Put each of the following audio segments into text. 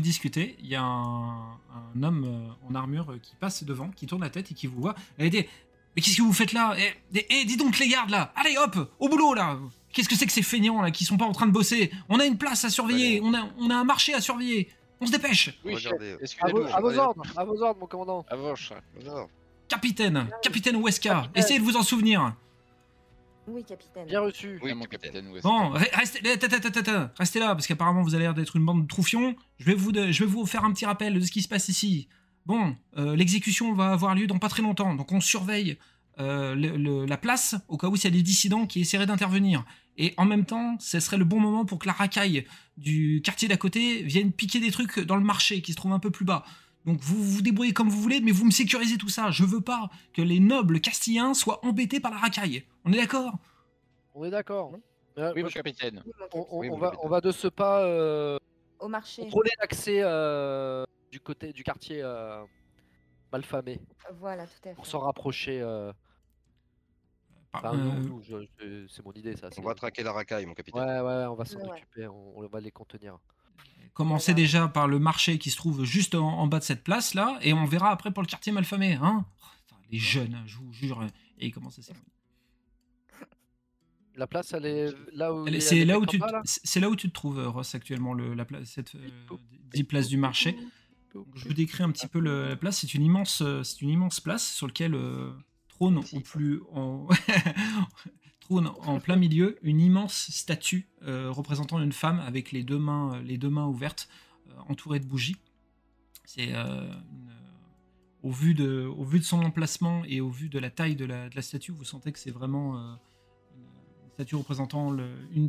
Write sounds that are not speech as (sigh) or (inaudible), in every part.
vous discutez, il y a un, un homme euh, en armure euh, qui passe devant, qui tourne la tête et qui vous voit. Et dit Mais qu'est-ce que vous faites là? Eh, eh, eh, dis donc les gardes là Allez hop Au boulot là Qu'est-ce que c'est que ces feignants là qui sont pas en train de bosser? On a une place à surveiller, on, a, on a un marché à surveiller On se dépêche Oui. Regardez. À vos, Excusez-nous. à vos ordres, à vos ordres, mon commandant. À vos. Alors, Capitaine Capitaine Weska Capitaine. Essayez de vous en souvenir Oui, capitaine. Bien reçu. Oui, mon capitaine. Bon, restez, eh, restez là, parce qu'apparemment vous avez l'air d'être une bande de troufions. Je vais, vous je vais vous faire un petit rappel de ce qui se passe ici. Bon, euh, l'exécution va avoir lieu dans pas très longtemps, donc on surveille euh, le- le- la place au cas où il y a des dissidents qui essaieraient d'intervenir. Et en même temps, ce serait le bon moment pour que la racaille du quartier d'à côté vienne piquer des trucs dans le marché qui se trouve un peu plus bas. Donc vous vous débrouillez comme vous voulez, mais vous me sécurisez tout ça. Je veux pas que les nobles castillens soient embêtés par la racaille. On est d'accord? On est d'accord. Euh, Oui, moi, mon capitaine. On, on- Oui, on mon va, capitaine. on va de ce pas euh, Au marché. contrôler l'accès euh, du côté du quartier euh, malfamé Voilà, tout à pour fait. s'en rapprocher. euh, enfin, euh, c'est mon idée ça. on va traquer la racaille, mon capitaine. Ouais, ouais, on va s'en Ouais. occuper, on, on va les contenir. Commencez Voilà. déjà par le marché qui se trouve juste en, en bas de cette place là, et on verra après pour le quartier malfamé, hein Oh, Les jeunes, je vous jure, et commencent à s'éloigner. La place, elle est là où. C'est là où tu, bas, là? c'est là où tu te trouves, euh, Ross, actuellement, le, la place, cette euh, dit place du marché. Donc, je vous décris un petit peu le- la place. C'est une immense, euh, c'est une immense place sur laquelle euh, trône au plus (laughs) en en plein milieu une immense statue euh, représentant une femme avec les deux mains, euh, les deux mains ouvertes, euh, entourée de bougies. Au vu de, son emplacement et au vu de la taille de la, statue, vous sentez que c'est vraiment une, statue représentant une,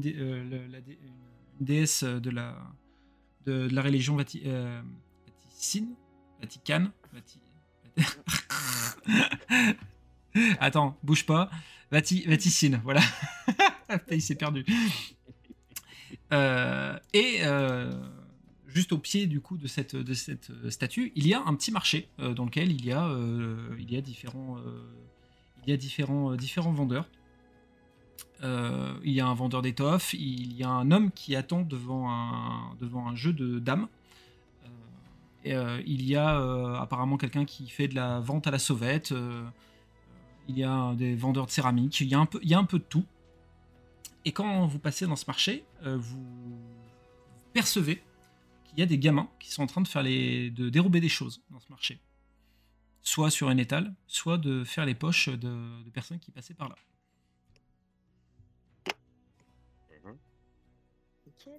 déesse de la, religion Vati, Vaticine Vaticane Vati- (laughs) (laughs) Attends, bouge pas. Vati, Vaticine, voilà. (laughs) Il s'est perdu. Euh, et euh, juste au pied du coup de cette, de cette euh, statue, il y a un petit marché dans lequel il y a, il y a différents, il y a différents, différents vendeurs. Il y a un vendeur d'étoffes, il y a un homme qui attend devant un, devant un jeu de dames. Et, il y a apparemment quelqu'un qui fait de la vente à la sauvette. Il y a des vendeurs de céramique. Il y a un peu, il y a un peu de tout. Et quand vous passez dans ce marché, euh, vous percevez qu'il y a des gamins qui sont en train de faire les, de dérober des choses dans ce marché. Soit sur un étal, soit de faire les poches de, de personnes qui passaient par là. Nickel.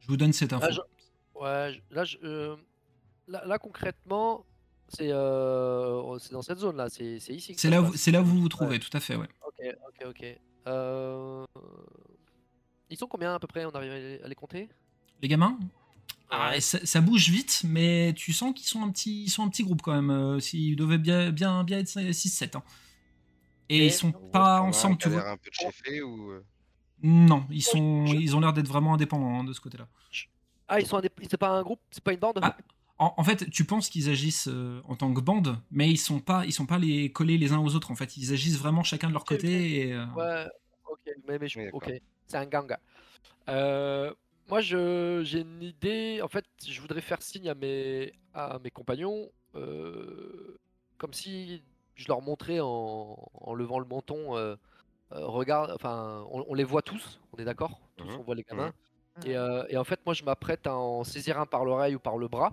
Je vous donne cette info. Ah, je- Ouais, je- là, je- euh, là, là, concrètement, c'est euh, c'est dans cette zone là, c'est c'est ici. que C'est là, c'est là où vous vous trouvez, tout à fait, ouais. Ok, ok, ok. Euh, Ils sont combien à peu près On arrive à les, compter? Les gamins? Ah, Ouais. ça, ça bouge vite, mais tu sens qu'ils sont un petit, ils sont un petit groupe quand même. euh, S'ils devaient bien, bien, bien être 6-7. hein. Et Et ils sont pas ensemble, tu vois. un peu de chefé ou. euh, Non, ils sont, je- ils ont l'air d'être vraiment indépendants hein, de ce côté-là. Ah, ils sont indép- c'est pas un groupe, c'est pas une bande? Ah, En, en fait, tu penses qu'ils agissent euh, en tant que bande, mais ils sont pas, ils sont pas les collés les uns aux autres. En fait, ils agissent vraiment chacun de leur côté. Et, euh, Ouais, ok, mais, mais je- Oui, d'accord. ok, c'est un gang. Euh, moi, je, j'ai une idée. En fait, je voudrais faire signe à mes, à mes compagnons, euh, comme si je leur montrais en, en levant le menton. euh, euh, regarde, enfin, on, on les voit tous, on est d'accord? Tous, Mhm, on voit les gamins. Mhm. Et, euh, et en fait, moi, je m'apprête à en saisir un par l'oreille ou par le bras,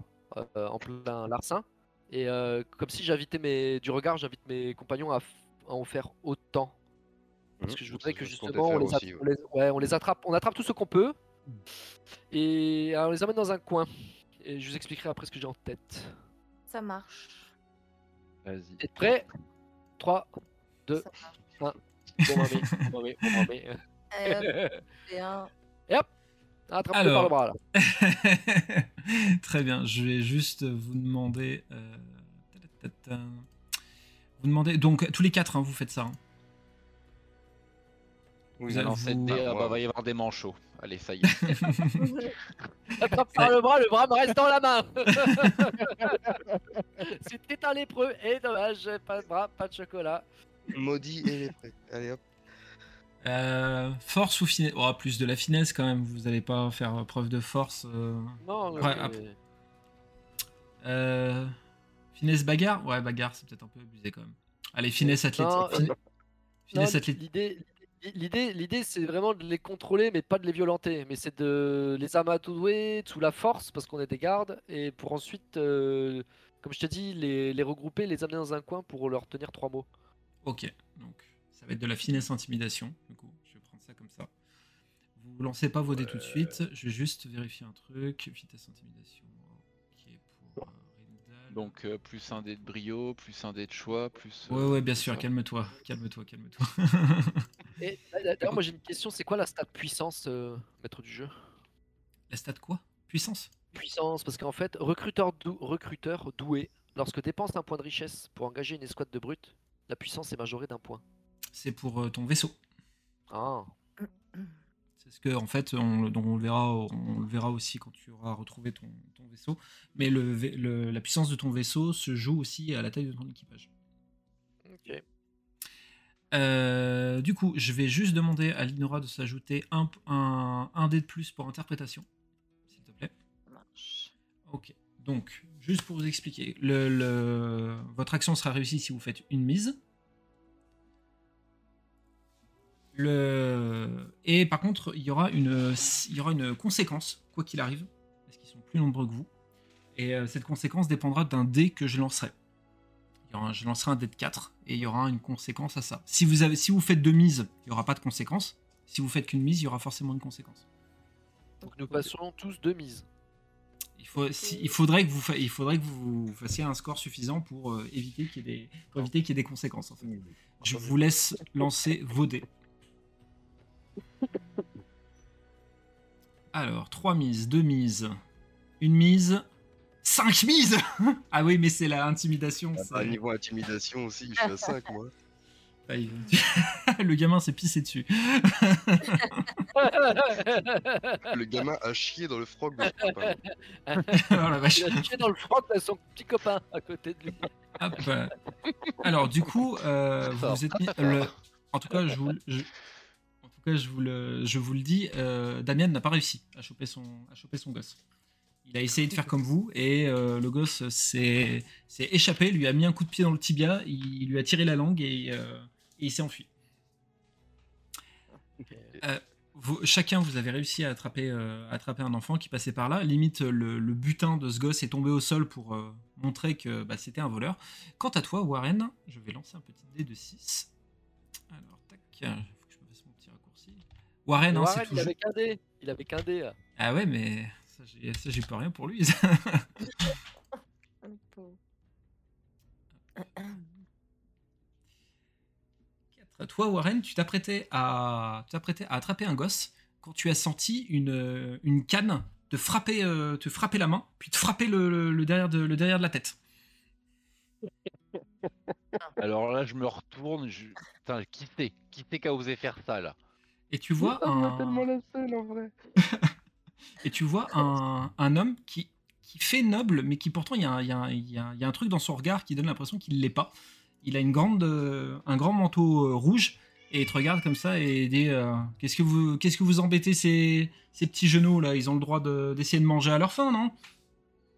en plein larcin. Et euh, comme si j'invitais mes, du regard, j'invite mes compagnons à, f- à en faire autant. Parce que je voudrais que justement on les, a- aussi, ouais. on les- ouais, on les attrape, on attrape tout ce qu'on peut et euh, on les amène dans un coin. Et je vous expliquerai après ce que j'ai en tête. Ça marche. Vas-y. Prêts 3, Deux. Ça marche. bon mamé, bon mamé, bon mamé. Allez, hop, (laughs) et un. Attrape-le par le bras là. (laughs) (laughs) Très bien, je vais juste vous demander. euh. Vous demandez donc tous les quatre, hein, vous faites ça. hein. Vous- Alors, vous- cette dé, Ah, ah, bah, va y avoir des manchots. Allez, ça y est. (laughs) Par le bras, le bras me reste dans la main. (laughs) C'était un lépreux et dommage, pas de bras, pas de chocolat. Maudit et les prêts. Allez hop. Euh, force ou finesse oh, Plus de la finesse quand même, vous n'allez pas faire preuve de force. euh. Non, Ouais, mais- après- Euh, finesse bagarre? Ouais, bagarre, c'est peut-être un peu abusé quand même. Allez, finesse athlétique. Finesse athlétique. L'idée, l'idée, c'est vraiment de les contrôler, mais pas de les violenter. Mais c'est de les amadouer sous la force, parce qu'on est des gardes, et pour ensuite, euh, comme je te dis, les, les regrouper, les amener dans un coin pour leur tenir trois mots. Ok, donc va être de la finesse intimidation. Du coup, je vais prendre ça comme ça. Vous lancez pas vos dés tout de suite. Je vais juste vérifier un truc. Vitesse intimidation. Pour euh, Rindal. Donc euh, plus un dé de brio, plus un dé de choix, plus. Ouais, euh, ouais, bien sûr. Calme-toi, calme-toi, calme-toi. (laughs) Et d'ailleurs, moi j'ai une question, c'est quoi la stat puissance, euh, maître du jeu? La stat quoi? Puissance? Puissance, parce qu'en fait, recruteur, dou- recruteur doué, lorsque dépense un point de richesse pour engager une escouade de brutes, la puissance est majorée d'un point. C'est pour euh, ton vaisseau. Ah, C'est ce que, en fait, on, le- dont on le verra, on le verra aussi quand tu auras retrouvé ton, ton vaisseau. Mais le, vai- le- la puissance de ton vaisseau se joue aussi à la taille de ton équipage. ok. Euh, du coup, je vais juste demander à Linora de s'ajouter un, un, un dé de plus pour interprétation, s'il te plaît. Ça marche. Ok. Donc, juste pour vous expliquer, le, le- votre action sera réussie si vous faites une mise. Le... Et par contre, il y, aura une, il y aura une conséquence, quoi qu'il arrive, parce qu'ils sont plus nombreux que vous. Et euh, cette conséquence dépendra d'un dé que je lancerai. Il y aura un- je lancerai un dé de 4 et il y aura une conséquence à ça. Si vous, avez, si vous faites deux mises, il n'y aura pas de conséquence. Si vous faites qu'une mise, il y aura forcément une conséquence. Donc nous passons tous deux mises. Il, faut, si- il, faudrait que vous, fa- il faudrait que vous fassiez un score suffisant pour euh, éviter qu'il y, ait des- pour éviter qu'il y ait des conséquences. en fait. Je vous laisse lancer vos dés. Alors, 3 mises, 2 mises, une mise, 5 mises (laughs) Ah oui, mais c'est la intimidation. Ah c'est- bah, niveau intimidation aussi, je suis à 5 moi. Ah, (laughs) Le gamin s'est pissé dessus. (laughs) Le gamin a chié dans le frog de son copain. Oh la vache. Il a tué dans le front de son petit copain à côté de lui. Hop. Alors du coup, euh, vous vous êtes mis. le- En tout cas, je vous, je- Je vous le, je vous le dis, euh, Damien n'a pas réussi à choper son, à choper son gosse. Il a essayé de faire comme vous et euh, le gosse s'est échappé, lui a mis un coup de pied dans le tibia, il lui a tiré la langue et, euh, et il s'est enfui. Vous- chacun, vous avez réussi à attraper, à attraper un enfant qui passait par là. Limite, le, le butin de ce gosse est tombé au sol pour montrer que bah, c'était un voleur. Quant à toi, Warren, je vais lancer un petit dé de 6. Alors, tac, Warren, hein, Warren, c'est il toujours... avait qu'un dé. Il avait qu'un dé. Ah ouais, mais ça, j'ai pas rien pour lui. (laughs) Toi, Warren, tu t'apprêtais à, tu t'apprêtais à attraper un gosse quand tu as senti une, une canne te frapper, euh, te frapper la main, puis te frapper le, le- le derrière, de, le derrière de la tête. Alors là, je me retourne. Je... Putain, qui c'est Qui c'est qui a osé faire ça là? Et tu vois un, la seule en vrai. (laughs) et tu vois un, un homme qui, qui fait noble, mais qui pourtant, il y, a un- il y a un- il y a un- il y a un truc dans son regard qui donne l'impression qu'il l'est pas. Il a une grande, euh, un grand manteau euh, rouge et il te regarde comme ça et dit euh, Qu'est-ce que vous, qu'est-ce que vous embêtez ces, ces petits genoux là? Ils ont le droit de- d'essayer de, manger à leur faim, non?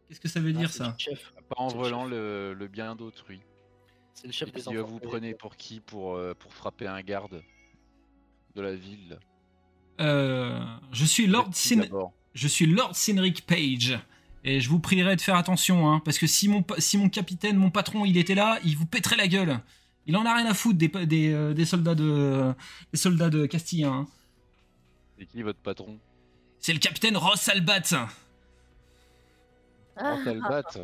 Qu'est-ce que ça veut Ah, dire c'est ça le chef. Pas en volant le, le bien d'autrui. C'est le chef des Si euh, enfants. vous prenez pour qui? Pour, euh, pour frapper un garde de la ville Euh, Je suis Lord Sin- d'abord je suis Lord Cynric Page. Et je vous prierai de faire attention, hein, parce que si mon, pa- si mon capitaine, mon patron, il était là, il vous pèterait la gueule. Il en a rien à foutre des, euh, des soldats de des soldats de Castille. hein. C'est qui votre patron? C'est le capitaine Ross Albat. Comment ça le batte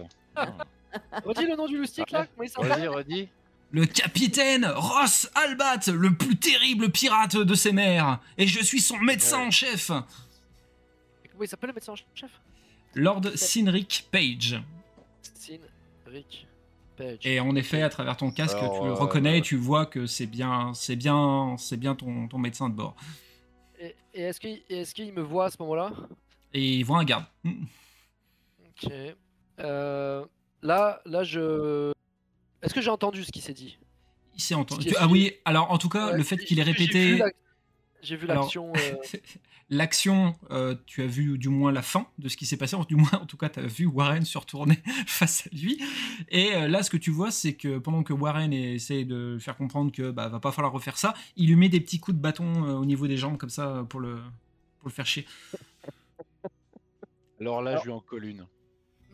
Redis le nom du loustique là s'appelle Redis, redis. Le capitaine Ross Albat, le plus terrible pirate de ces mers. Et je suis son médecin Ouais. en chef. Comment il s'appelle le médecin en chef Lord Cynric Page. Sin Rick Page. Et en effet, à travers ton casque, Alors, tu le euh, reconnais et tu vois que c'est bien, c'est bien, c'est bien ton, ton médecin de bord. Et, et est-ce qu'il est qu'il me voit à ce moment-là? Et il voit un garde. Ok. Euh, là, là, je. Est-ce que j'ai entendu ce qu'il s'est dit? Il s'est entendu. Qui Ah oui, alors en tout cas, Ouais, le fait qu'il ait répété. J'ai vu l'action. (laughs) euh, L'action, euh, tu as vu du moins la fin de ce qui s'est passé, du moins en tout cas tu as vu Warren se retourner (laughs) face à lui. Et euh, là ce que tu vois c'est que pendant que Warren essaie de faire comprendre que bah, va pas falloir refaire ça, il lui met des petits coups de bâton euh, au niveau des jambes comme ça pour le, pour le faire chier. Alors là, Alors- je lui en colle une.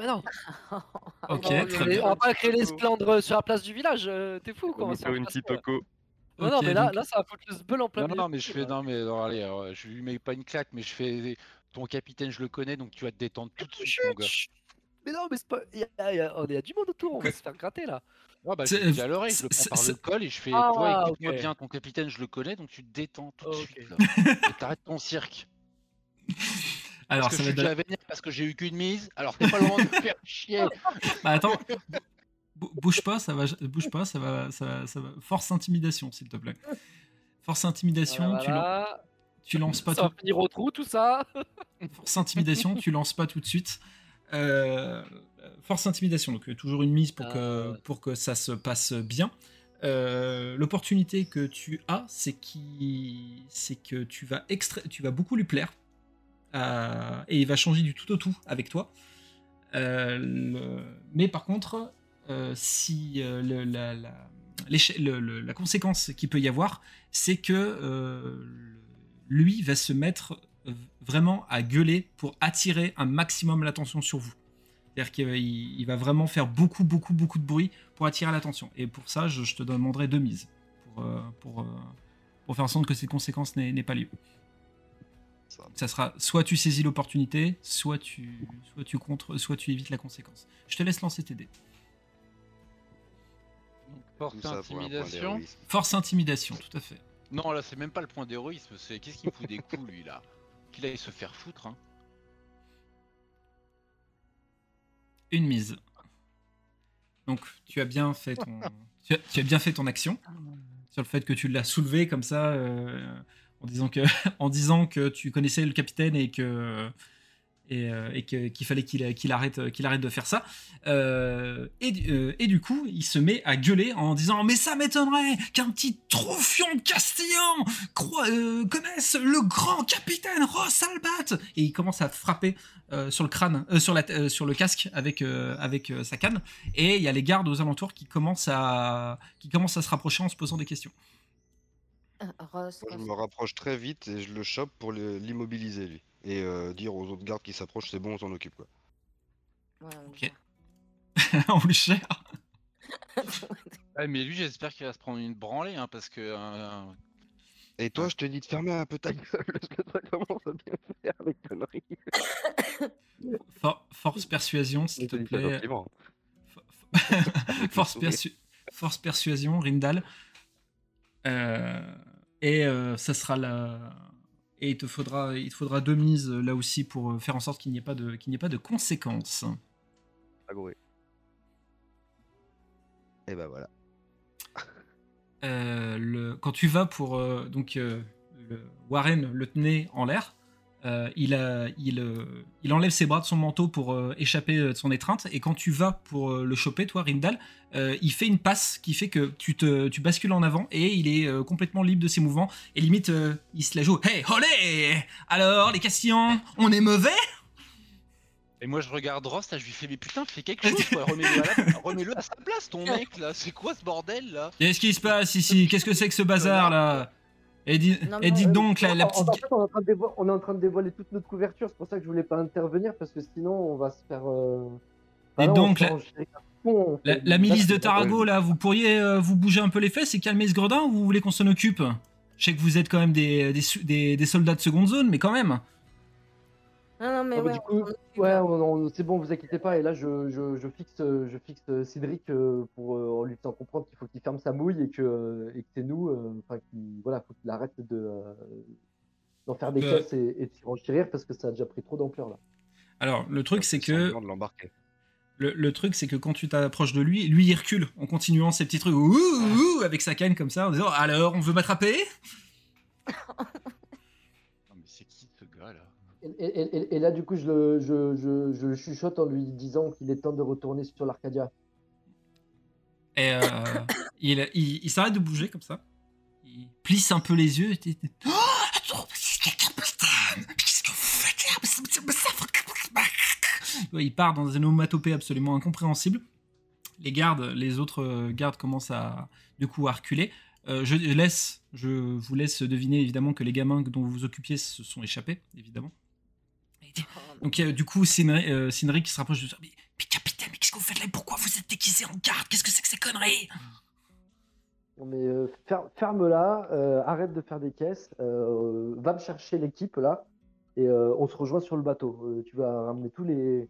Mais non, (laughs) Ok, non, très mais bien. on va pas créer les splendres sur la place du village. euh, T'es fou quoi. On ça va une petite toco. Non, non, Ok, mais là, donc- là, ça va foutre le sbeul en plein Non, milieu non, mais je fais, là. non, mais alors, allez, alors, je lui mets pas une claque, mais je fais ton capitaine, je le connais, donc tu vas te détendre tout de suite, mon gars. Chut, Mais non, mais c'est pas. Il y, a- il y a- on est- il y a du monde autour, on va se faire gratter là. Ah bah, je dis à l'oreille, je le prends par le col et je fais, Ah, toi, écoute-moi bien, ton capitaine, je le connais, donc tu te détends tout de suite, là. (laughs) Et t'arrêtes ton cirque. (laughs) Alors parce que ça je va suis être- déjà vénère parce que j'ai eu qu'une mise, alors c'est pas le moment de me faire chier. (laughs) Bah, attends, bou- bouge pas, ça va, bouge pas, ça va, ça va, ça va. Force intimidation s'il te plaît. Force intimidation, Voilà, tu, lan- voilà. tu lances pas Ça va tout. finir au trou tout ça. (laughs) Force intimidation, tu lances pas tout de suite. Euh, force intimidation, donc euh, toujours une mise pour Ah, que, pour que ça se passe bien. Euh, L'opportunité que tu as, c'est qui, c'est que tu vas extra- tu vas beaucoup lui plaire Euh, et il va changer du tout au tout avec toi. Euh, Mais par contre, euh, si la, conséquence qu'il peut y avoir, c'est que lui va se mettre vraiment à gueuler pour attirer un maximum l'attention sur vous. C'est-à-dire qu'il il- il va vraiment faire beaucoup, beaucoup, beaucoup de bruit pour attirer l'attention. Et pour ça, je, te demanderai deux mises pour, pour, faire en sorte que ces conséquences n'aient n'aient pas lieu. Ça. Ça sera soit tu saisis l'opportunité, soit tu, soit tu contre, soit tu évites la conséquence. Je te laisse lancer tes dés. Donc, force ça intimidation. Force intimidation, tout à fait. Non, là, c'est même pas le point d'héroïsme, c'est qu'est-ce qu'il fout des coups, lui, là? Qu'il aille se faire foutre, hein. Une mise. Donc tu as bien fait ton, tu as, tu as bien fait ton action sur le fait que tu l'as soulevé comme ça euh, en disant que, (laughs) en disant que tu connaissais le capitaine et que et, euh, qu'il fallait qu'il qu'il arrête qu'il arrête de faire ça. Euh, et, euh, et du coup, il se met à gueuler en disant mais ça m'étonnerait qu'un petit troufion Castillan euh, connaisse le grand capitaine Ross Albat et il commence à frapper euh, sur le crâne, euh, sur, la, euh, sur le casque avec, euh, avec euh, sa canne. Et il y a les gardes aux alentours qui à, qui commencent à se rapprocher en se posant des questions. (laughs) Ross, Moi, je me rapproche très vite et je le chope pour le- l'immobiliser lui. Et euh, dire aux autres gardes qui s'approchent, c'est bon, on s'en occupe quoi. Ouais, on Ok. (laughs) On le gère. (laughs) Ah, mais lui, j'espère qu'il va se prendre une branlée, hein, parce que. euh, Et toi, je te dis de fermer un peu ta gueule parce que ça commence à bien faire les conneries. For- force persuasion, s'il te plaît. force, persu- force persuasion, Rindal. Euh, et euh, ça sera la. Et il te faudra, il te faudra deux mises euh, là aussi pour euh, faire en sorte qu'il n'y ait pas de, qu'il n'y ait pas de conséquences. Agoré. Et bah voilà. Euh, le, quand tu vas pour euh, donc euh, le- Warren le tenait en l'air, euh, il, a, il, euh, il enlève ses bras de son manteau pour euh, échapper de son étreinte. Et quand tu vas pour le choper toi Rindal, il fait une passe qui fait que tu te tu bascules en avant et il est complètement libre de ses mouvements. Et limite il se la joue. Hey olé! Alors les Castillans, on est mauvais? Et moi, je regarde Ross, là, je lui fais, mais putain, fais quelque chose, quoi. Remets-le à, à sa place, ton (laughs) mec, là. C'est quoi ce bordel, là? Qu'est-ce qui se passe ici? Qu'est-ce que c'est que ce bazar là? Et, Non, dites donc la, petite En, fait, on est, en train de dévo- on est en train de dévoiler toute notre couverture, c'est pour ça que je voulais pas intervenir parce que sinon on va se faire. Euh... Et là, on donc, la- fond, La, milice de Tarago, là, vous pourriez euh, vous bouger un peu les fesses et calmer ce gredin ou vous voulez qu'on s'en occupe? Je sais que vous êtes quand même des, des- des soldats de seconde zone, mais quand même. Non, non, mais Ah bah, ouais, du coup, Ouais, on- on- c'est bon, vous inquiétez pas. Et là, je, je, je fixe, je fixe euh, Cédric euh, pour euh, en lui faisant comprendre qu'il faut qu'il ferme sa mouille et que, et que c'est nous, enfin, qu'il voilà, faut qu'il arrête de euh, d'en faire des Euh. caisses et, et de s'y renchérir parce que ça a déjà pris trop d'ampleur là. Alors, le truc, c'est que Semblant de l'embarquer. le, le truc, c'est que quand tu t'approches de lui, lui, il recule en continuant ses petits trucs ouh, ouh, avec sa canne comme ça, en disant alors, on veut m'attraper? Et, là, du coup, je le, chuchote en lui disant qu'il est temps de retourner sur l'Arcadia. Et euh, (coughs) il, il, il s'arrête de bouger comme ça. Il plisse un peu les yeux. t'es- Oh, Il part dans une onomatopée absolument incompréhensible. Les gardes, les autres euh, gardes commencent à du coup reculer. Euh, je laisse, je vous laisse deviner évidemment que les gamins dont vous vous occupiez se sont échappés, évidemment. Oh, Donc euh, du coup, Cinri, euh, qui se rapproche de ça. Mais, mais capitaine, mais qu'est-ce que vous faites là? Pourquoi vous êtes déguisé en garde? Qu'est-ce que c'est que ces conneries? Non, mais euh, fer- ferme-la, euh, arrête de faire des caisses, euh, va me chercher l'équipe là, et euh, on se rejoint sur le bateau. Euh, tu vas ramener tous les,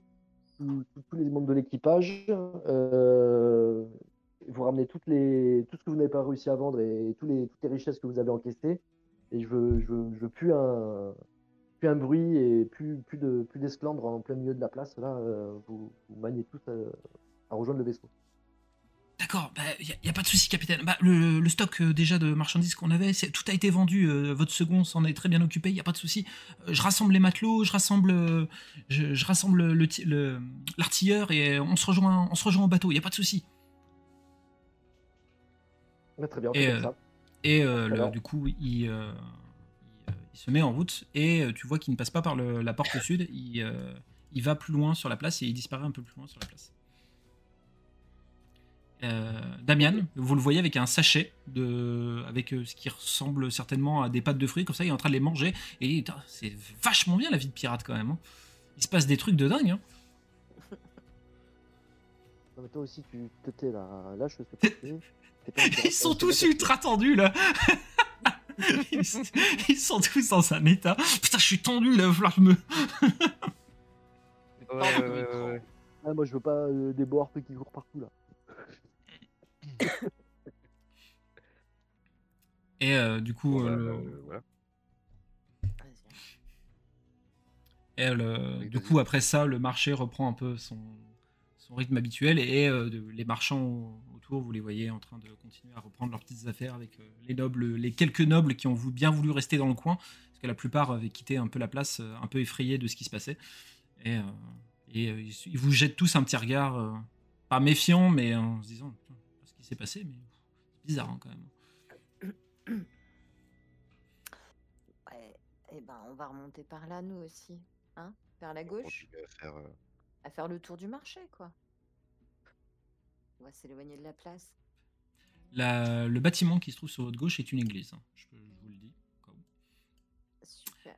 tous, les membres de l'équipage, euh, vous ramenez toutes les, tout ce que vous n'avez pas réussi à vendre et tous les, toutes les richesses que vous avez encaissées. Et je veux, je veux, je veux plus un, plus un bruit et plus, plus de, plus d'esclandre en plein milieu de la place. Là, euh, vous, vous maniez tous euh, à rejoindre le vaisseau. D'accord, il n'y a, pas de souci, capitaine. Bah, le, le stock euh, déjà de marchandises qu'on avait, c'est- tout a été vendu. euh, votre second s'en est très bien occupé, il n'y a pas de souci. Euh, je rassemble les matelots, je rassemble, je, je rassemble le ti- le- l'artilleur et on se rejoint, on se rejoint au bateau. Il n'y a pas de souci. Ouais, très bien, on Et, fait comme ça. Et Alors du coup, il, il, se met en route et euh, tu vois qu'il ne passe pas par le- la porte (laughs) sud. Il, euh, il va plus loin sur la place et il disparaît un peu plus loin sur la place. Euh, Damian, vous le voyez avec un sachet de, avec euh, ce qui ressemble certainement à des pâtes de fruits, comme ça, il est en train de les manger. Et c'est vachement bien la vie de pirate quand même. hein. Il se passe des trucs de dingue. hein. Non, mais toi aussi, tu te tais là. Là, je sais (laughs) pas. (laughs) Ils sont tous ultra tendus là. (laughs) ils, ils sont tous dans un état. Putain, je suis tendu là, il va falloir que je me. Ouais, Parle ouais, au ouais, micro. ouais. Ah, moi, je veux pas euh, des beaux qui courent partout là. (laughs) Et euh, du coup, Bon, bah, euh, le- euh, voilà. et le- du coup, après ça, le marché reprend un peu son, son rythme habituel et euh, de- les marchands autour, vous les voyez en train de continuer à reprendre leurs petites affaires avec euh, les nobles, les quelques nobles qui ont vou- bien voulu rester dans le coin, parce que la plupart avaient quitté un peu la place, euh, un peu effrayés de ce qui se passait. Et, euh, et, euh, ils, vous jettent tous un petit regard, euh, pas méfiant, mais en se disant, ce qui s'est passé, mais c'est bizarre hein, quand même. Ouais, eh ben, on va remonter par là, nous aussi. Hein Vers la gauche, faire. euh, à faire le tour du marché, quoi. On va s'éloigner de la place. La- le bâtiment qui se trouve sur votre gauche est une église, hein, je, je vous le dis. Super.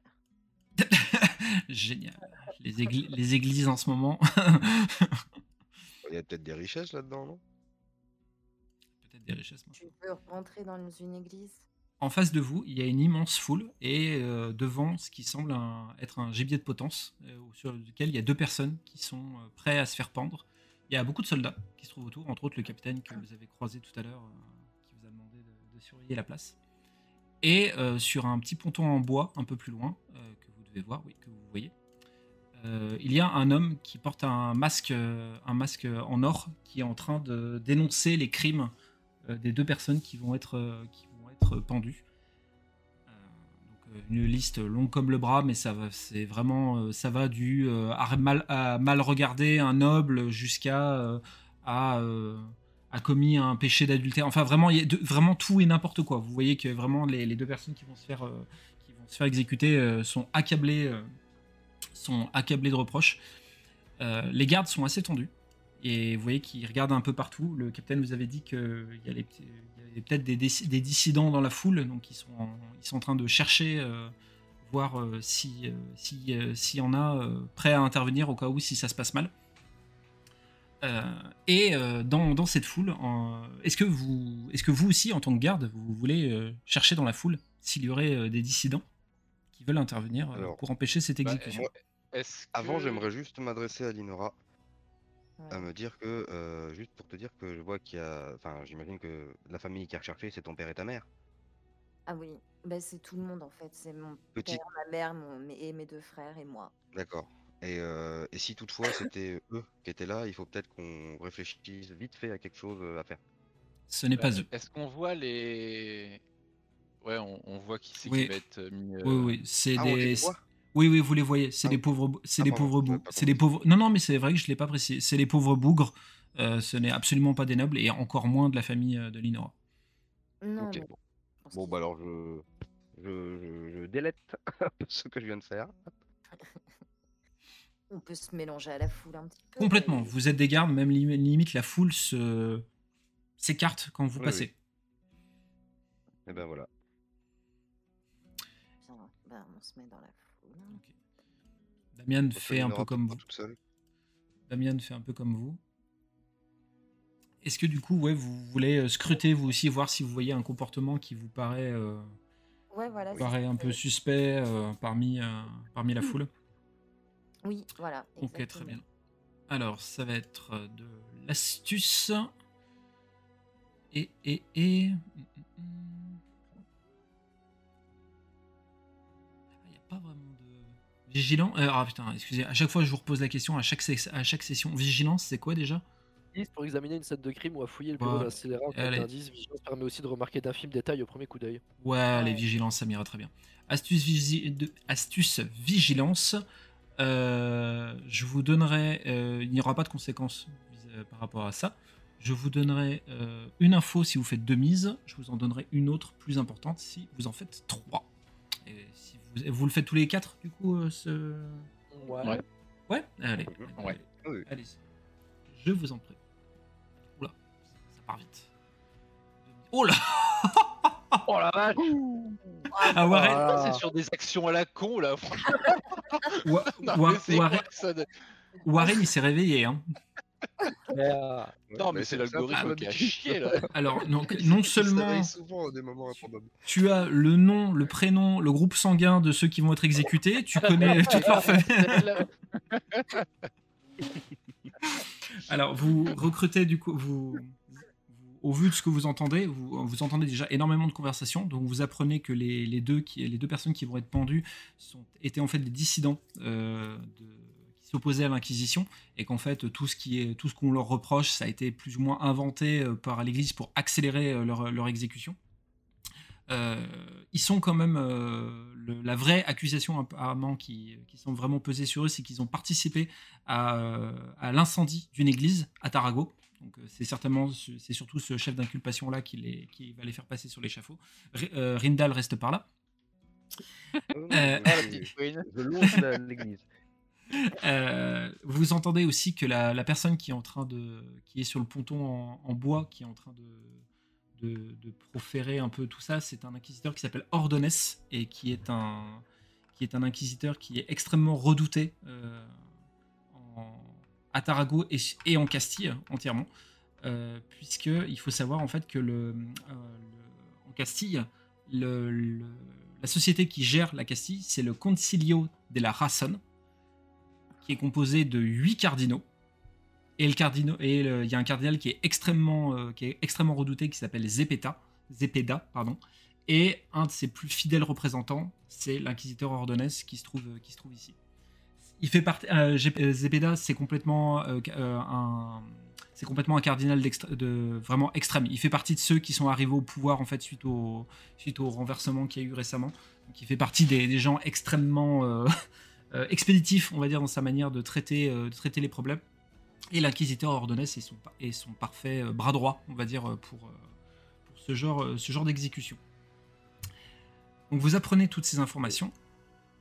(laughs) Génial. Les, égli- les églises en ce moment. Il y a peut-être des richesses là-dedans, non? Peut-être des richesses. moi. Tu veux rentrer dans une église? En face de vous, il y a une immense foule et euh, devant ce qui semble être un gibier de potence euh, sur lequel il y a deux personnes qui sont euh, prêts à se faire pendre. Il y a beaucoup de soldats qui se trouvent autour, entre autres le capitaine que vous avez croisé tout à l'heure, qui vous a demandé de, surveiller la place. Et sur un petit ponton en bois un peu plus loin, que vous devez voir, oui, que vous voyez, il y a un homme qui porte un masque, un masque en or qui est en train de dénoncer les crimes des deux personnes qui vont être, être pendues. Euh, donc, euh, une liste longue comme le bras, mais ça va, c'est vraiment, euh, ça va du à, mal, mal regarder un noble jusqu'à à a commis un péché d'adultère. Enfin, vraiment, y a vraiment tout et n'importe quoi. Vous voyez que vraiment les, les deux personnes qui vont se faire, qui vont se faire exécuter sont accablées, sont accablées de reproches. Les gardes sont assez tendus. Et vous voyez qu'ils regardent un peu partout. Le capitaine vous avait dit qu'il y avait peut-être des, dis- des dissidents dans la foule, donc ils sont en, ils sont en train de chercher, euh, voir euh, si, euh, si, euh, s'il y en a euh, prêts à intervenir au cas où si ça se passe mal. Euh, et euh, dans, dans cette foule, est-ce que, vous, est-ce que vous aussi, en tant que garde, vous voulez euh, chercher dans la foule s'il y aurait euh, des dissidents qui veulent intervenir euh, Alors, pour empêcher cette bah, exécution? moi, Avant, j'aimerais juste m'adresser à Linora, à me dire que, euh, juste pour te dire que je vois qu'il y a, enfin, j'imagine que la famille qui a recherché, c'est ton père et ta mère. Ah oui, bah, c'est tout le monde en fait. C'est mon Petit, père, ma mère mon, mes- et mes deux frères et moi. d'accord. Et, euh, et si toutefois c'était eux qui étaient là, il faut peut-être qu'on réfléchisse vite fait à quelque chose euh, à faire. Ce n'est bah, pas eux. Est-ce qu'on voit les. Ouais, on, on voit qui c'est Oui. qui va être mis. Oui, euh, oui, c'est Ah, on des. voit Oui, oui, vous les voyez. C'est Ah, des pauvres, bou- c'est Ah, des pauvres bougres. C'est des pauvres. Non, non, mais c'est vrai que je l'ai pas précisé. C'est des pauvres bougres. Euh, ce n'est absolument pas des nobles et encore moins de la famille euh, de Linora. Non, Ok, mais bon. bah alors je, je, je, je délète (laughs) ce que je viens de faire. (laughs) On peut se mélanger à la foule un petit peu. Complètement. mais- Vous êtes des gardes, même lim- limite la foule se s'écarte quand vous Oui, passez. Et ben voilà. Bien, ben, on se met dans la foule. Damien fait un peu comme vous. toute seule. Damien fait un peu comme vous. Est-ce que du coup, ouais, vous voulez euh, scruter vous aussi, voir si vous voyez un comportement qui vous paraît, euh, Ouais, voilà. c'est paraît ça. un peu suspect euh, parmi, euh, parmi la foule? Oui, voilà. Ok, très bien. Alors, ça va être de l'astuce. Et, et, et. hum, hum, hum. Il n'y a pas vraiment. Vigilant euh, Ah putain, excusez, à chaque fois je vous repose la question, à chaque, se- à chaque session. Vigilance, c'est quoi déjà? 10 pour examiner une scène de crime ou à fouiller le bureau Ouais. d'un scélérat en cas Allez. d'indice. Vigilance permet aussi de remarquer d'infimes détails au premier coup d'œil. Ouais, les vigilances, ça m'ira très bien. Astuce, visi- de- astuce vigilance. euh, je vous donnerai. euh, il n'y aura pas de conséquences vis- par rapport à ça. Je vous donnerai euh, une info si vous faites deux mises. Je vous en donnerai une autre plus importante si vous en faites trois. Et si vous, vous le faites tous les quatre, du coup, euh, ce. Ouais. Ouais. Ouais Allez. Ouais. allez, Oui. allez Je vous en prie. Oula, ça part vite. Oh là (laughs) Oh la vache Ah, Warren, Ah. C'est sur des actions à la con là. franchement. Wa- (laughs) Non, Wa- Warren, Warren, il s'est réveillé. Hein. Ouais, Non, mais c'est l'algorithme qui a chié là. (laughs) Alors, non se seulement souvent des moments tu as le nom, le prénom, le groupe sanguin de ceux qui vont être exécutés, tu connais toute leur famille. Alors, vous recrutez du coup, vous, au vu de ce que vous entendez, vous, vous entendez déjà énormément de conversations. Donc, vous apprenez que les, les deux, qui, les deux personnes qui vont être pendues sont, étaient en fait des dissidents euh, de- s'opposaient à l'Inquisition et qu'en fait tout ce qui est tout ce qu'on leur reproche, ça a été plus ou moins inventé euh, par l'Église pour accélérer euh, leur, leur exécution. Euh, ils sont quand même euh, le- la vraie accusation apparemment qui, qui semble vraiment peser sur eux, c'est qu'ils ont participé à, à l'incendie d'une église à Tarago. Donc c'est certainement, ce- c'est surtout ce chef d'inculpation là qui, les, qui va les faire passer sur l'échafaud. Euh, Rindal reste par là. Euh, (laughs) (laughs) je- Ah. Je longe l'église. Euh, vous entendez aussi que la, personne qui est en train de, qui est sur le ponton en, bois, qui est en train de, de, proférer un peu tout ça, c'est un inquisiteur qui s'appelle Ordones et qui est un, qui est un inquisiteur qui est extrêmement redouté euh, en, à Tarago et, en Castille entièrement, euh, puisque il faut savoir en fait que le, euh, en Castille, le- le- la société qui gère la Castille, c'est le Concilio de la Razón, qui est composé de huit cardinaux. Et il y a un cardinal qui est extrêmement, euh, qui est extrêmement redouté, qui s'appelle Zepeda, Zepeda, pardon. Et un de ses plus fidèles représentants, c'est l'inquisiteur Ordonez qui se trouve, qui se trouve ici. Il fait euh, euh, Zepeda, c'est complètement un, c'est complètement un cardinal de vraiment extrême. Il fait partie de ceux qui sont arrivés au pouvoir en fait suite au, suite au renversement qu'il y a eu récemment. Donc, il fait partie des, gens extrêmement (laughs) expéditif, on va dire, dans sa manière de traiter, euh, de traiter les problèmes. Et l'inquisiteur Ordonez est son, pa- est son parfait euh, bras droit, on va dire, euh, pour, euh, pour ce genre, euh, ce genre d'exécution. Donc vous apprenez toutes ces informations.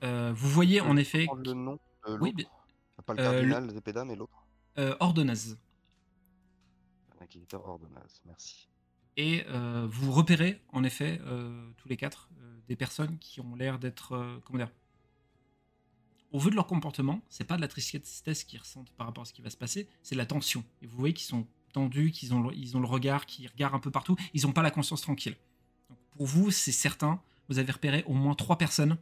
Euh, vous voyez en effet Prendre le nom de Oui, l'autre. Pas le euh, cardinal, Zepeda, mais l'autre. euh, Ordonez. L'inquisiteur Ordonaz, merci. Et euh, vous repérez, en effet, euh, tous les quatre, euh, des personnes qui ont l'air d'être. euh, comment dire Au vu de leur comportement, c'est pas de la tristesse qu'ils ressentent par rapport à ce qui va se passer, c'est de la tension. Et vous voyez qu'ils sont tendus, qu'ils ont, le- ils ont le regard, qu'ils regardent un peu partout, ils n'ont pas la conscience tranquille. Donc, pour vous, c'est certain, vous avez repéré au moins trois personnes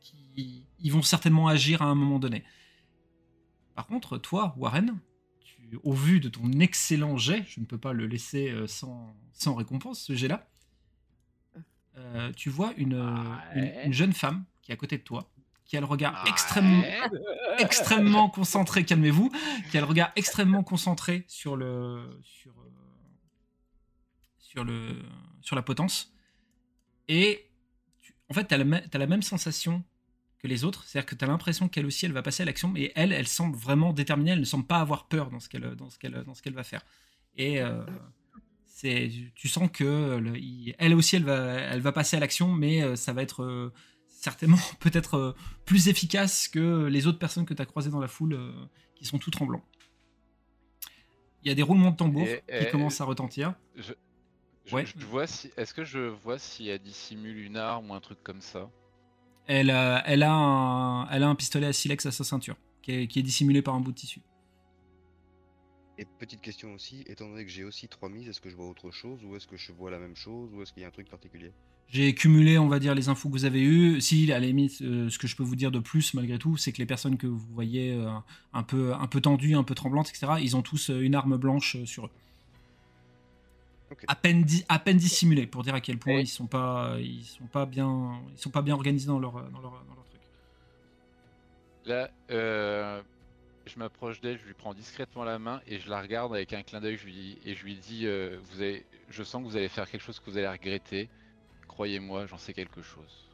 qui ils vont certainement agir à un moment donné. Par contre, toi, Warren, tu- au vu de ton excellent jet, je ne peux pas le laisser euh, sans, sans récompense, ce jet-là, euh, tu vois une, euh, une- une jeune femme qui est à côté de toi, qui a le regard Ouais. extrêmement, (laughs) extrêmement concentré, calmez-vous, qui a le regard extrêmement concentré sur le, sur, euh, sur le, sur la potence. Et tu- en fait, tu as, la même sensation que les autres, c'est-à-dire que tu as l'impression qu'elle aussi, elle va passer à l'action, mais elle, elle semble vraiment déterminée, elle ne semble pas avoir peur dans ce qu'elle, dans ce qu'elle, dans ce qu'elle va faire. Et euh, c'est, tu sens que le- il- elle aussi, elle va, elle va passer à l'action, mais euh, ça va être euh, certainement (laughs) peut-être euh, plus efficace que les autres personnes que tu as croisées dans la foule euh, qui sont tout tremblants. Il y a des roulements de tambour Et- qui et- commencent à retentir. Je, Ouais. je vois si. Est-ce que je vois si elle dissimule une arme ou un truc comme ça? Elle, a- elle, a un, elle a un pistolet à silex à sa ceinture, qui est, qui est dissimulé par un bout de tissu. Et petite question aussi, étant donné que j'ai aussi trois mises, est-ce que je vois autre chose ou est-ce que je vois la même chose ou est-ce qu'il y a un truc particulier? J'ai cumulé, on va dire, les infos que vous avez eues. Si, à la limite, euh, ce que je peux vous dire de plus, malgré tout, c'est que les personnes que vous voyez euh, un, peu, un peu tendues, un peu tremblantes, etc., ils ont tous euh, une arme blanche sur eux. À peine, à peine dissimulée, pour dire à quel point Et- ils sont pas, ils sont pas bien, ils sont pas bien organisés dans leur, dans leur, dans leur truc. Là, euh, je m'approche d'elle, je lui prends discrètement la main et je la regarde avec un clin d'œil je lui dis- et je lui dis euh, vous avez, Je sens que vous allez faire quelque chose que vous allez regretter. Croyez-moi, j'en sais quelque chose.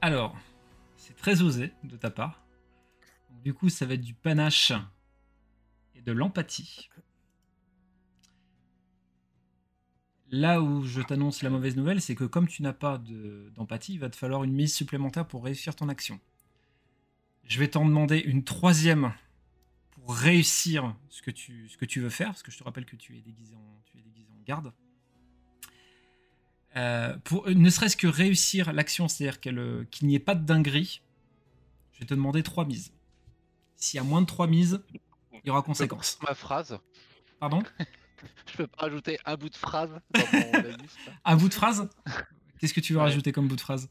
Alors, c'est très osé de ta part. Du coup, ça va être du panache et de l'empathie. Là où je t'annonce la mauvaise nouvelle, c'est que comme tu n'as pas de- d'empathie, il va te falloir une mise supplémentaire pour réussir ton action. Je vais t'en demander une troisième pour réussir ce que, tu, ce que tu veux faire, parce que je te rappelle que tu es déguisé en, tu es déguisé en garde. Euh, pour ne serait-ce que réussir l'action, c'est-à-dire qu'elle, euh, qu'il n'y ait pas de dinguerie, je vais te demander trois mises. S'il y a moins de trois mises, il y aura conséquence. Ma phrase, Pardon? (laughs) Je peux pas rajouter un bout de phrase dans mon (laughs) la liste Un bout de phrase? Qu'est-ce que tu veux Ouais. rajouter comme bout de phrase?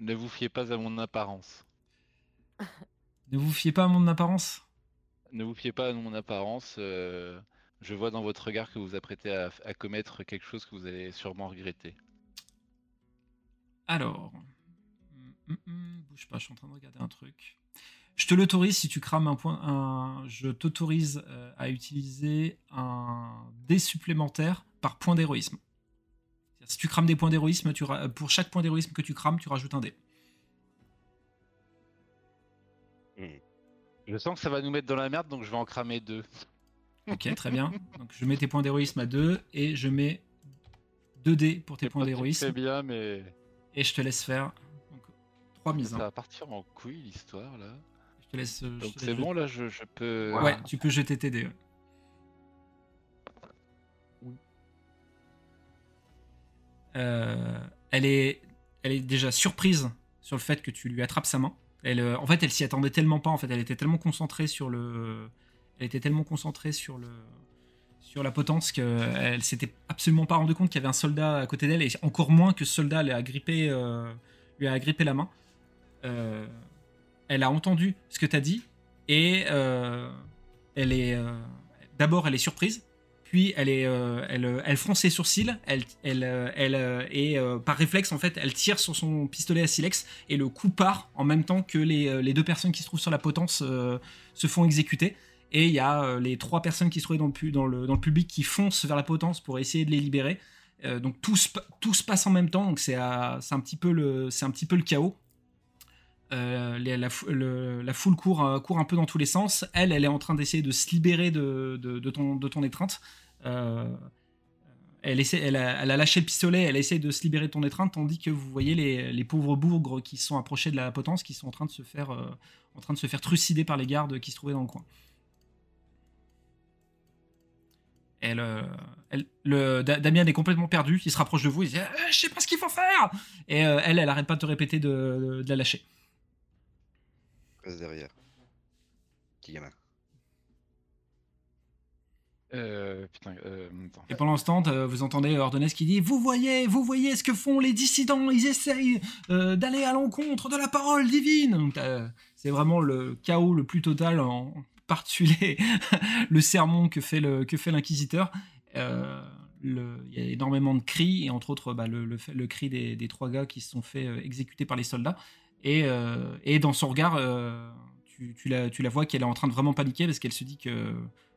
Ne vous fiez pas à mon apparence. Ne vous fiez pas à mon apparence? Ne vous fiez pas à mon apparence. euh, je vois dans votre regard que vous vous apprêtez à, commettre quelque chose que vous allez sûrement regretter. Alors. Hum, hum, hum, bouge pas, je suis en train de regarder un truc. Je te l'autorise si tu crames un point. Je t'autorise euh, à utiliser un dé supplémentaire par point d'héroïsme. Si tu crames des points d'héroïsme, pour chaque point d'héroïsme que tu crames, tu rajoutes un dé. Je sens que ça va nous mettre dans la merde, donc je vais en cramer deux. Ok, très bien. Donc je mets tes points d'héroïsme à 2 et je mets 2 dés pour tes points d'héroïsme. Très bien, mais Et je te laisse faire 3 mises. ça hein. va partir en couille l'histoire là. Je te laisse. euh, Donc c'est bon là, je, je peux. Ouais, tu peux jeter tes dés. ouais. Euh, elle, est, elle est déjà surprise sur le fait que tu lui attrapes sa main. Elle, euh, en fait, elle s'y attendait tellement pas. En fait, elle était tellement concentrée sur le, elle était tellement concentrée sur le, sur la potence qu'elle s'était absolument pas rendu compte qu'il y avait un soldat à côté d'elle et encore moins que ce soldat lui a grippé, euh, lui a agrippé la main. Euh, elle a entendu ce que tu as dit et euh, elle est euh, d'abord elle est surprise euh, euh, elle fronce ses sourcils elle elle euh, et par réflexe en fait elle tire sur son pistolet à silex et le coup part en même temps que les, deux personnes qui se trouvent sur la potence se font exécuter et il y a les trois personnes qui se trouvaient dans le, public qui foncent vers la potence pour essayer de les libérer donc tout se, passe en même temps c'est un petit peu le chaos la, fou- le- la foule court, un peu dans tous les sens. Elle, elle est en train d'essayer de se libérer de ton étreinte. Euh, elle, essaie, elle, a, elle a lâché le pistolet, elle essaie de se libérer de ton étreinte, tandis que vous voyez les, les pauvres bourgres qui sont approchés de la potence, qui sont en train de se faire, euh, en train de se faire trucider par les gardes qui se trouvaient dans le coin. Elle, euh, elle- le, Da- Damien est complètement perdu, il se rapproche de vous, il dit Euh, Je sais pas ce qu'il faut faire Et elle, elle arrête pas de te répéter de- de la lâcher. Reste derrière. Petit gamin. Euh, euh. Et pendant ce temps, vous entendez Ordonez qui dit Vous voyez, vous voyez ce que font les dissidents, ils essayent euh, d'aller à l'encontre de la parole divine. C'est vraiment le chaos le plus total en par-dessus (laughs) le sermon que fait l'inquisiteur. Il y a énormément de cris, et entre autres bah, le, cri des, trois gars qui se sont fait exécuter par les soldats. Et, dans son regard, tu la vois qu'elle est en train de vraiment paniquer parce qu'elle se dit que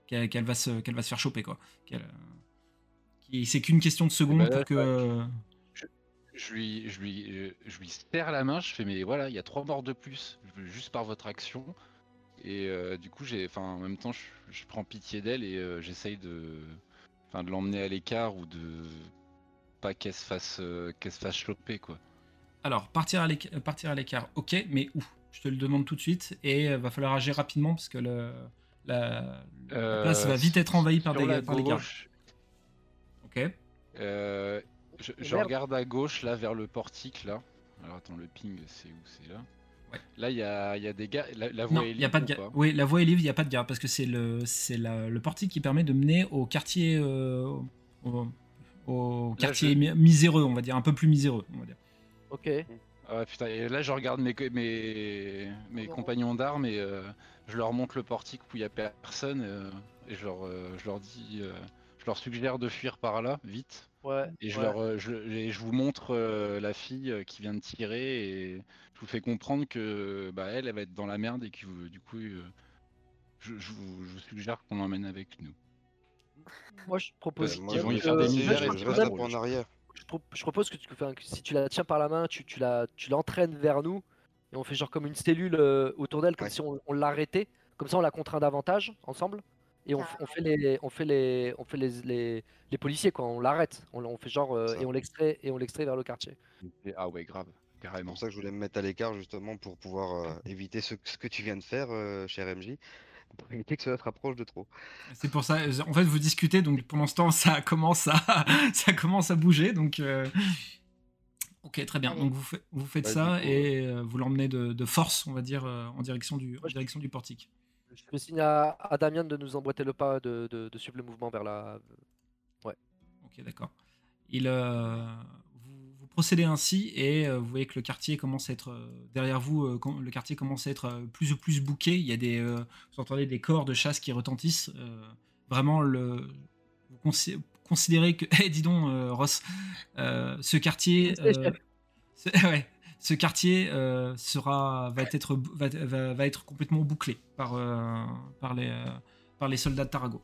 qu'elle va, se- qu'elle va se faire choper. quoi. Euh, c'est qu'une question de bah là, pour que. euh, Je lui, je, lui, je, lui serre la main, je fais mais voilà, il y a trois morts de plus, juste par votre action. Et euh, du coup, j'ai, en même temps, je, je prends pitié d'elle et euh, j'essaye de, de l'emmener à l'écart ou de pas qu'elle se fasse, euh, qu'elle se fasse choper, quoi. Alors, partir à l'écart, ok, mais où? Je te le demande tout de suite et va falloir agir rapidement parce que le, la, la Euh, place va vite être envahie par des, la par les gardes. gauche, Ok. euh, je, je regarde à gauche, là, vers le portique, là. Alors attends, le ping, c'est où C'est là. Ouais. Là, il y a, il y a des gars. La, la voie Non, est il n'y a libre pas de ou garde. Oui, la voie est libre, il n'y a pas de garde parce que c'est le, c'est la- le portique qui permet de mener au quartier, euh, au, au Là, quartier je- mi- miséreux, on va dire, un peu plus miséreux. On va dire. Ok. Ah putain, et là je regarde mes, mes, mes compagnons d'armes et euh, je leur montre le portique où il y a personne euh, et je leur, euh, je leur dis, euh, je leur suggère de fuir par là, vite. Ouais. Et je, ouais. leur, je, et je vous montre euh, la fille qui vient de tirer et je vous fais comprendre que bah, elle, elle va être dans la merde et que vous- du coup, euh, je, je vous, je vous suggère qu'on l'emmène avec nous. Moi, je propose. Ils moi, vont je y faire des reste- misères je et reste vas peu en arrière. Je, pro- je propose que, tu, enfin, que si tu la tiens par la main, tu, tu la, tu l'entraînes vers nous et on fait genre comme une cellule euh, autour d'elle, comme Ouais. si on, on l'arrêtait. Comme ça, on la contraint davantage ensemble et on, fait les, on fait les, on fait les, les, les policiers quoi. On l'arrête. On, on fait genre euh, et on l'extrait et on l'extrait vers le quartier. Ah ouais, grave, C'est carrément. pour ça que je voulais me mettre à l'écart justement pour pouvoir euh, (laughs) éviter ce, ce que tu viens de faire, euh, cher MJ, (laughs) pour éviter que cela se rapproche de trop. C'est pour ça. En fait, vous discutez, donc pour l'instant, ça commence à, (laughs) ça commence à bouger. Donc, euh, ok, très bien. Donc vous, fa- vous faites Bah, ça coup, et euh, vous l'emmenez de, de force, on va dire, euh, en direction du, en direction du portique. Je fais signe à, à Damien de nous emboîter le pas, de, de, de suivre le mouvement vers la. Ok, d'accord. Il, euh, procédez ainsi et euh, vous voyez que le quartier commence à être euh, derrière vous. euh, le quartier commence à être euh, plus ou plus bouqué. Il y a des, vous entendez des corps de chasse qui retentissent. vraiment, le, vous consi- considérez que, (laughs) eh, dis donc, Ross, ce quartier, (laughs) ce, ouais, ce quartier sera va être va, va- va être complètement bouclé par par les par les soldats de Tarago.